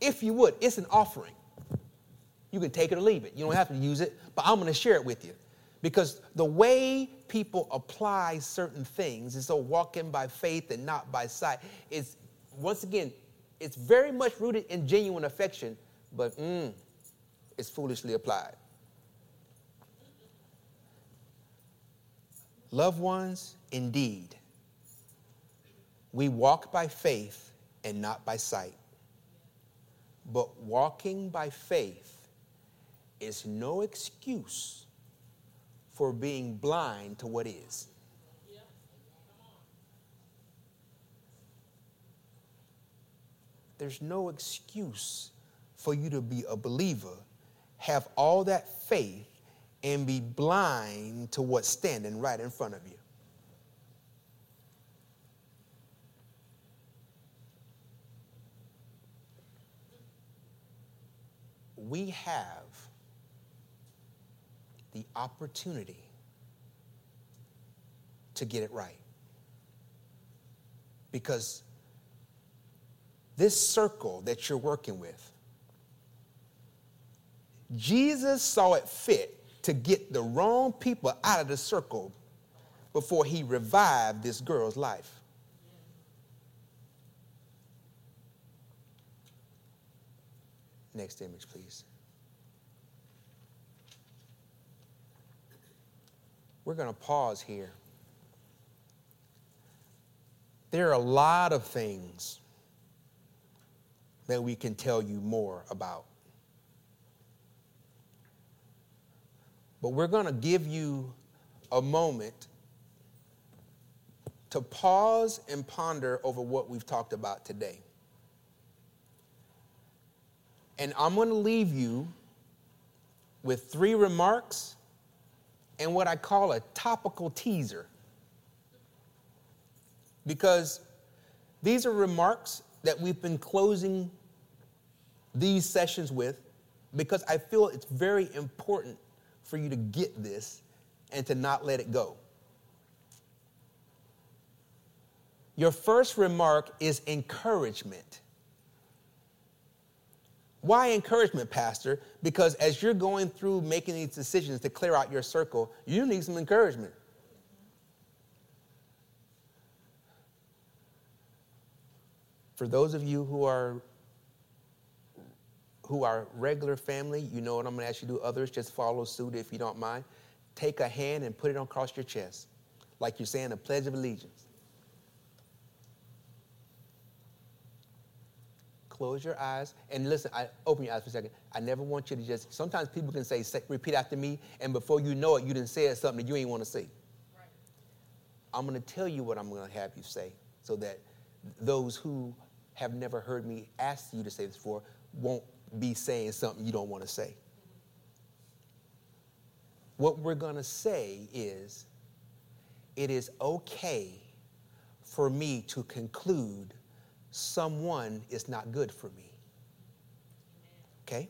if you would, it's an offering. You can take it or leave it. You don't have to use it, but I'm going to share it with you. Because the way people apply certain things, and so walking by faith and not by sight, is once again, it's very much rooted in genuine affection, but mm, it's foolishly applied. Loved ones, indeed, we walk by faith and not by sight. But walking by faith is no excuse for being blind to what is. There's no excuse for you to be a believer, have all that faith, and be blind to what's standing right in front of you. We have the opportunity to get it right. Because this circle that you're working with, Jesus saw it fit to get the wrong people out of the circle before he revived this girl's life. Next image, please. We're going to pause here. There are a lot of things that we can tell you more about. But we're going to give you a moment to pause and ponder over what we've talked about today. And I'm going to leave you with three remarks and what I call a topical teaser. Because these are remarks that we've been closing these sessions with because I feel it's very important for you to get this and to not let it go. Your first remark is encouragement. Why encouragement, Pastor? Because as you're going through making these decisions to clear out your circle, you need some encouragement. For those of you who are who are regular family, you know what I'm going to ask you to do. Others, just follow suit if you don't mind. Take a hand and put it across your chest, like you're saying a pledge of allegiance. Close your eyes and listen. I open your eyes for a second. I never want you to just. Sometimes people can say, say "Repeat after me," and before you know it, you didn't say something that you ain't want to say. Right. I'm going to tell you what I'm going to have you say, so that those who have never heard me ask you to say this before won't be saying something you don't want to say. What we're going to say is, it is okay for me to conclude someone is not good for me. Okay?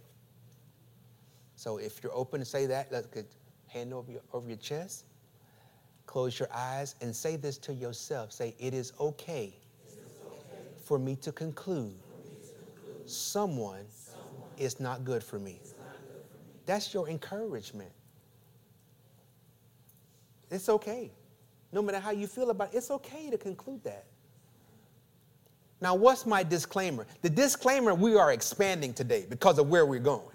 So if you're open to say that, let's get hand over your, over your chest. Close your eyes and say this to yourself. Say, it is okay, for, me to conclude, someone, is not good for me. That's your encouragement. It's okay. No matter how you feel about it, it's okay to conclude that. Now, what's my disclaimer? The disclaimer we are expanding today because of where we're going.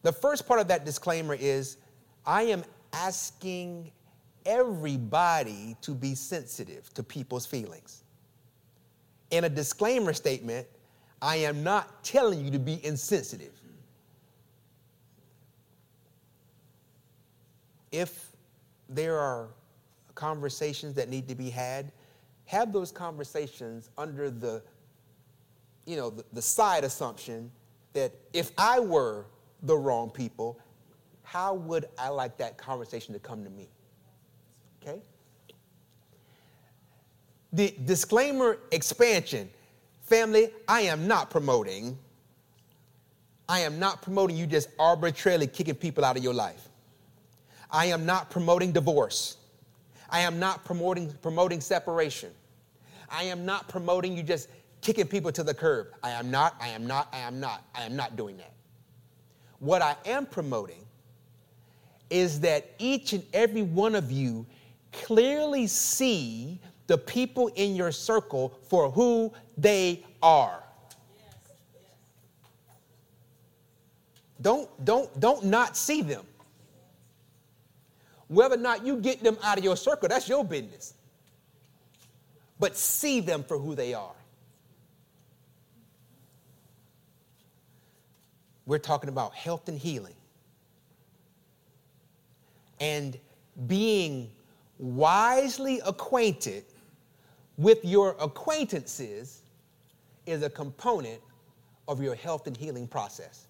The first part of that disclaimer is I am asking everybody to be sensitive to people's feelings. In a disclaimer statement, I am not telling you to be insensitive. If there are conversations that need to be had, have those conversations under the, you know, the, the side assumption that if I were the wrong people, how would I like that conversation to come to me? Okay? The disclaimer expansion family, I am not promoting. I am not promoting you just arbitrarily kicking people out of your life. I am not promoting divorce. I am not promoting, promoting separation. I am not promoting you just kicking people to the curb. I am not, I am not, I am not, I am not doing that. What I am promoting is that each and every one of you clearly see the people in your circle for who they are. Don't, don't, don't not see them. Whether or not you get them out of your circle, that's your business. But see them for who they are. we're talking about health and healing. And being wisely acquainted with your acquaintances is a component of your health and healing process.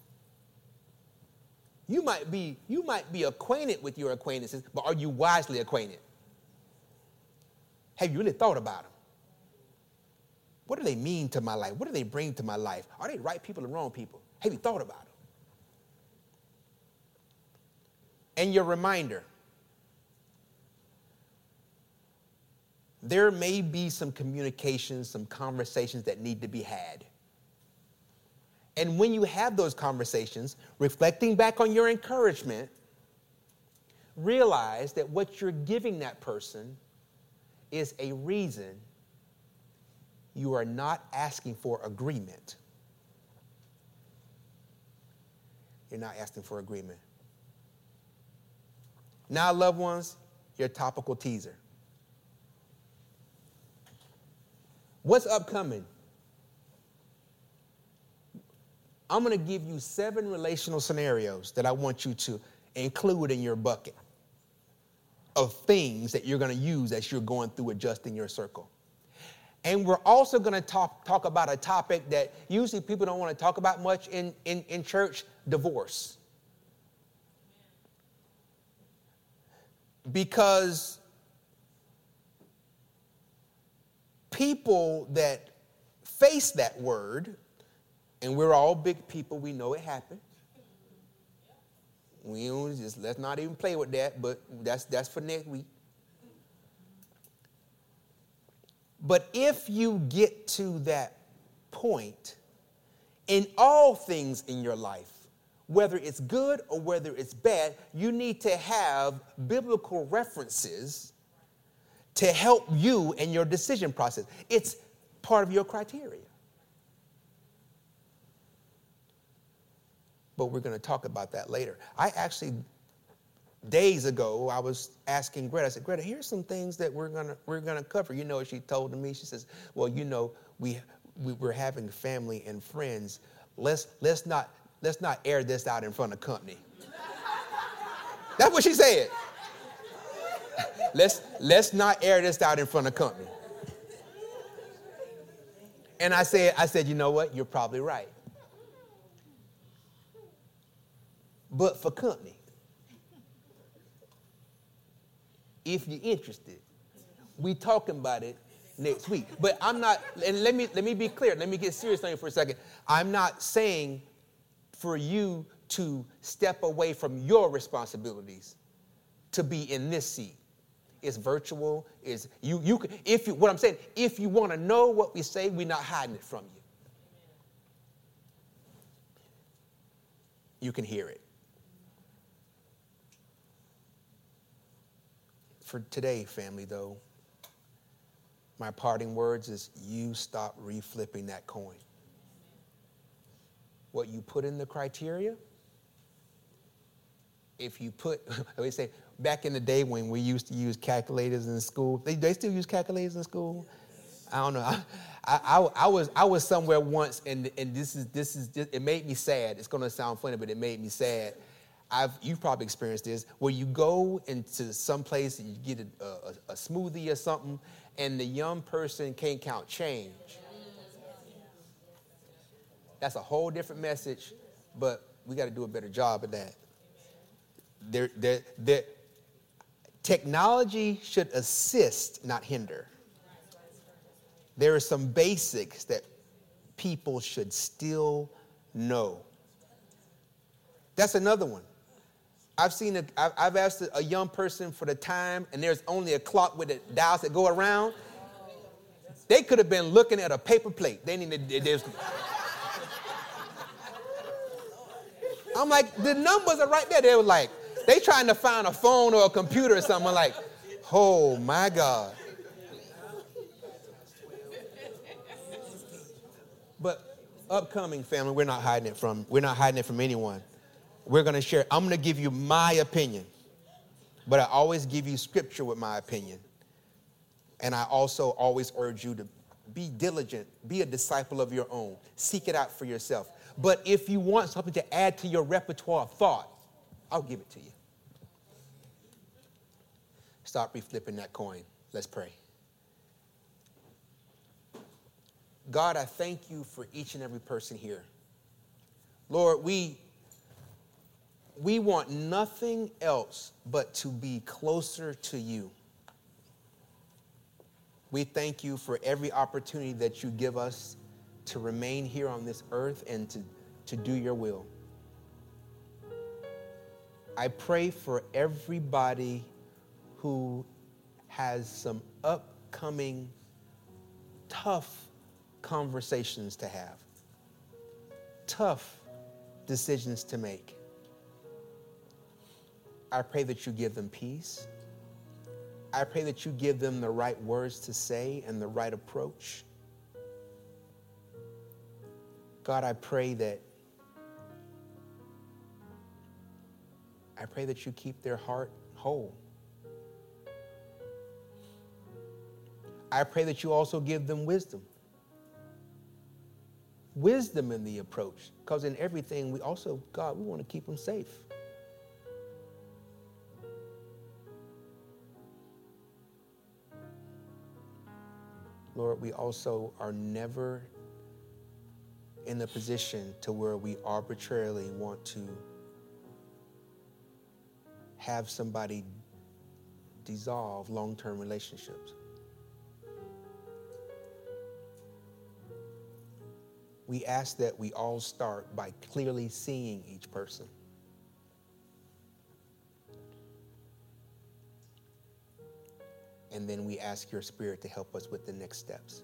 You might be, you might be acquainted with your acquaintances, but are you wisely acquainted? Have you really thought about them? What do they mean to my life? What do they bring to my life? Are they right people or wrong people? Have you thought about them? And your reminder there may be some communications, some conversations that need to be had. And when you have those conversations, reflecting back on your encouragement, realize that what you're giving that person is a reason you are not asking for agreement. You're not asking for agreement. Now, loved ones, your topical teaser. What's upcoming? I'm going to give you seven relational scenarios that I want you to include in your bucket of things that you're going to use as you're going through adjusting your circle. And we're also going to talk, talk about a topic that usually people don't want to talk about much in, in, in church divorce. Because people that face that word, and we're all big people, we know it happened. We don't just let's not even play with that, but that's that's for next week. But if you get to that point in all things in your life, whether it's good or whether it's bad, you need to have biblical references to help you in your decision process. It's part of your criteria. But we're going to talk about that later. I actually, days ago, I was asking Greta, I said, Greta, here's some things that we're going to, we're to cover. You know she told me? She says, well, you know, we, we, we're having family and friends. Let's, let's, not, let's not air this out in front of company. That's what she said let's, let's not air this out in front of company. And I said, I said, you know what? You're probably right. But for company, if you're interested, we talking about it next week. But I'm not, and let me let me be clear, let me get serious on you for a second. I'm not saying for you to step away from your responsibilities to be in this seat it's virtual. Is you you if you what I'm saying, if you want to know what we say, we're not hiding it from you. You can hear it. For today, family, though, my parting words is you stop reflipping that coin. What you put in the criteria, if you put, we say, back in the day when we used to use calculators in school. They, they still use calculators in school? I don't know. I, I, I, was, I was somewhere once, and, and this is, this is, it made me sad. It's going to sound funny, but it made me sad. I've, you've probably experienced this, where you go into some place and you get a, a, a smoothie or something, and the young person can't count change. That's a whole different message, but we got to do a better job of that. There, there, there, Technology should assist, not hinder. There are some basics that people should still know. That's another one. I've seen, a, I've asked a young person for the time, and there's only a clock with the dials that go around. They could have been looking at a paper plate. They need to, I'm like, the numbers are right there. They were like, they trying to find a phone or a computer or something like, oh my God. But upcoming family, we're not hiding it from, we're not hiding it from anyone. We're gonna share, I'm gonna give you my opinion, but I always give you scripture with my opinion. And I also always urge you to be diligent, be a disciple of your own, seek it out for yourself. But if you want something to add to your repertoire of thought, I'll give it to you. Stop reflipping that coin. Let's pray. God, I thank you for each and every person here. Lord, we, we want nothing else but to be closer to you. We thank you for every opportunity that you give us to remain here on this earth and to, to do your will. I pray for everybody who has some upcoming tough conversations to have, tough decisions to make. I pray that you give them peace. I pray that you give them the right words to say and the right approach. God, I pray that I pray that you keep their heart whole. I pray that you also give them wisdom wisdom in the approach. Because in everything, we also, God, we want to keep them safe. Lord, we also are never in the position to where we arbitrarily want to have somebody dissolve long term relationships. we ask that we all start by clearly seeing each person. And then we ask your spirit to help us with the next steps.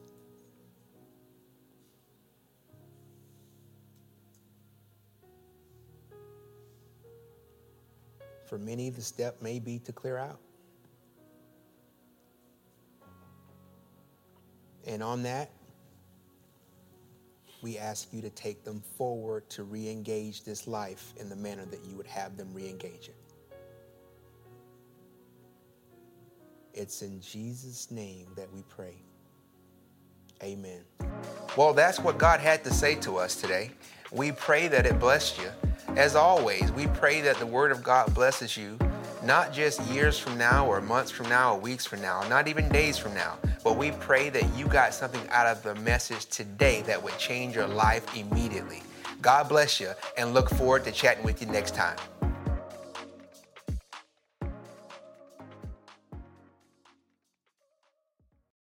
For many, the step may be to clear out. And on that, we ask you to take them forward to re engage this life in the manner that you would have them re engage it. It's in Jesus' name that we pray. Amen. Well, that's what God had to say to us today. We pray that it blessed you. As always, we pray that the Word of God blesses you, not just years from now or months from now or weeks from now, not even days from now, but we pray that you got something out of the message today that would change your life immediately. God bless you and look forward to chatting with you next time.